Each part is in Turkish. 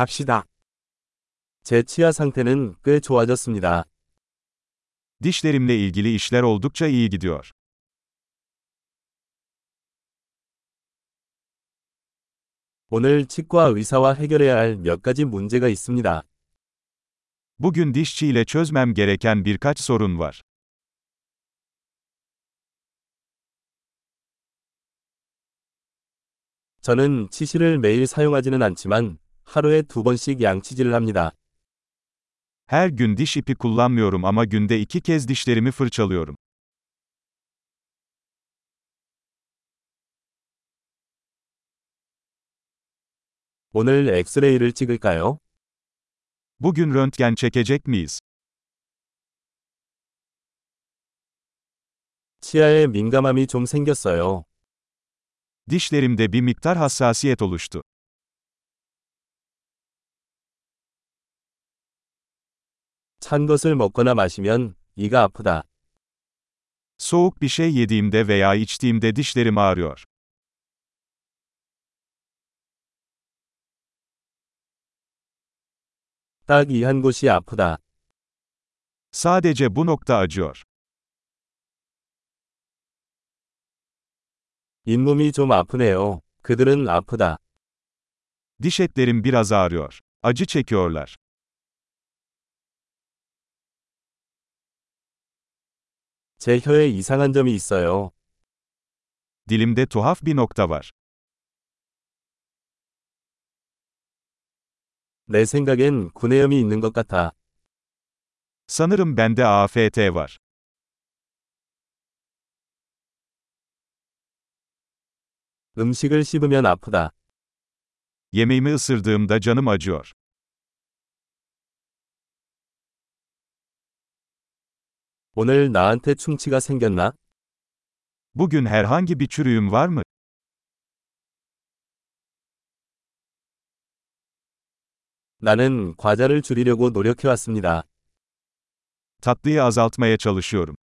갑시다. 제 치아 상태는 꽤 좋아졌습니다. Dişlerimle ilgili işler oldukça iyi gidiyor. 오늘 치과 의사와 해결해야 할 몇 가지 문제가 있습니다. Bugün dişçiyle çözmem gereken birkaç sorun var. 저는 치실을 매일 사용하지는 않지만 하루에 두 번씩 양치질을 합니다. Her gün diş ipi kullanmıyorum ama günde iki kez dişlerimi fırçalıyorum. 오늘 엑스레이를 찍을까요? Bugün röntgen çekecek miyiz? 치아에 민감함이 좀 생겼어요. Dişlerimde bir miktar hassasiyet oluştu. 찬 것을 먹거나 마시면 이가 아프다. Soğuk bir şey yediğimde veya içtiğimde dişlerim ağrıyor. 딱 이 한 곳이 아프다. Sadece bu nokta acıyor. 잇몸이 좀 아프네요. 그들은 아프다. Diş etlerim biraz ağrıyor. Acı çekiyorlar. 제 혀에 이상한 점이 있어요. Dilimde tuhaf bir nokta var. 내 생각엔 구내염이 있는 것 같아. Sanırım bende AFT var. 음식을 씹으면 아프다. Yemeğimi ısırdığımda canım acıyor. 오늘 나한테 충치가 생겼나? Bugün herhangi bir çürüğüm var mı? 나는 과자를 줄이려고 노력해 왔습니다. Tatlıyı azaltmaya çalışıyorum.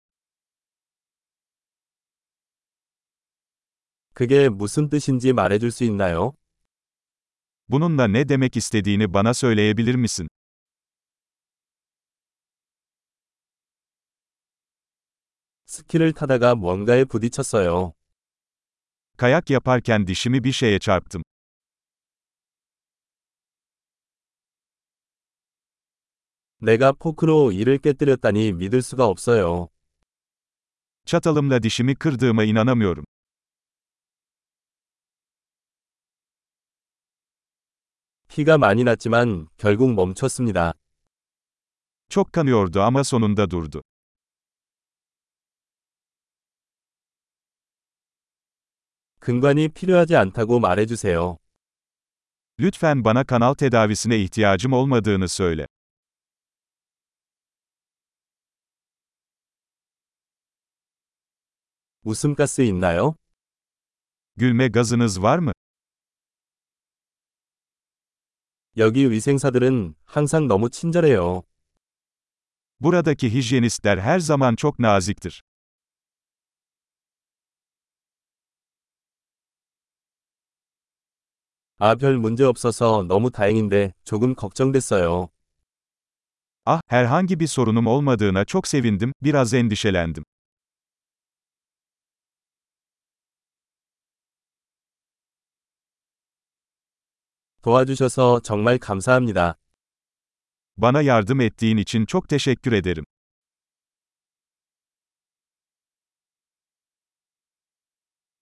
그게 무슨 뜻인지 말해줄 수 있나요? Bununla ne demek istediğini bana söyleyebilir misin? 스키를 타다가 뭔가에 부딪혔어요. Kayak yaparken dişimi bir şeye çarptım. 내가 포크로 이를 깨뜨렸다니 믿을 수가 없어요. Çatalımla dişimi kırdığıma inanamıyorum. 피가 많이 났지만 결국 멈췄습니다. Çok kanıyordu ama sonunda durdu. 근관이 필요하지 않다고 말해주세요. Lütfen bana kanal tedavisine ihtiyacım olmadığını söyle. 웃음가스 있나요? Gülme gazınız var mı? 여기 위생사들은 항상 너무 친절해요. Buradaki hijyenistler her zaman çok naziktir. 아, 별 문제 없어서 너무 다행인데 조금 걱정됐어요. Ah, herhangi bir sorunum olmadığına çok sevindim, biraz endişelendim. 도와주셔서 정말 감사합니다. Bana yardım ettiğin için çok teşekkür ederim.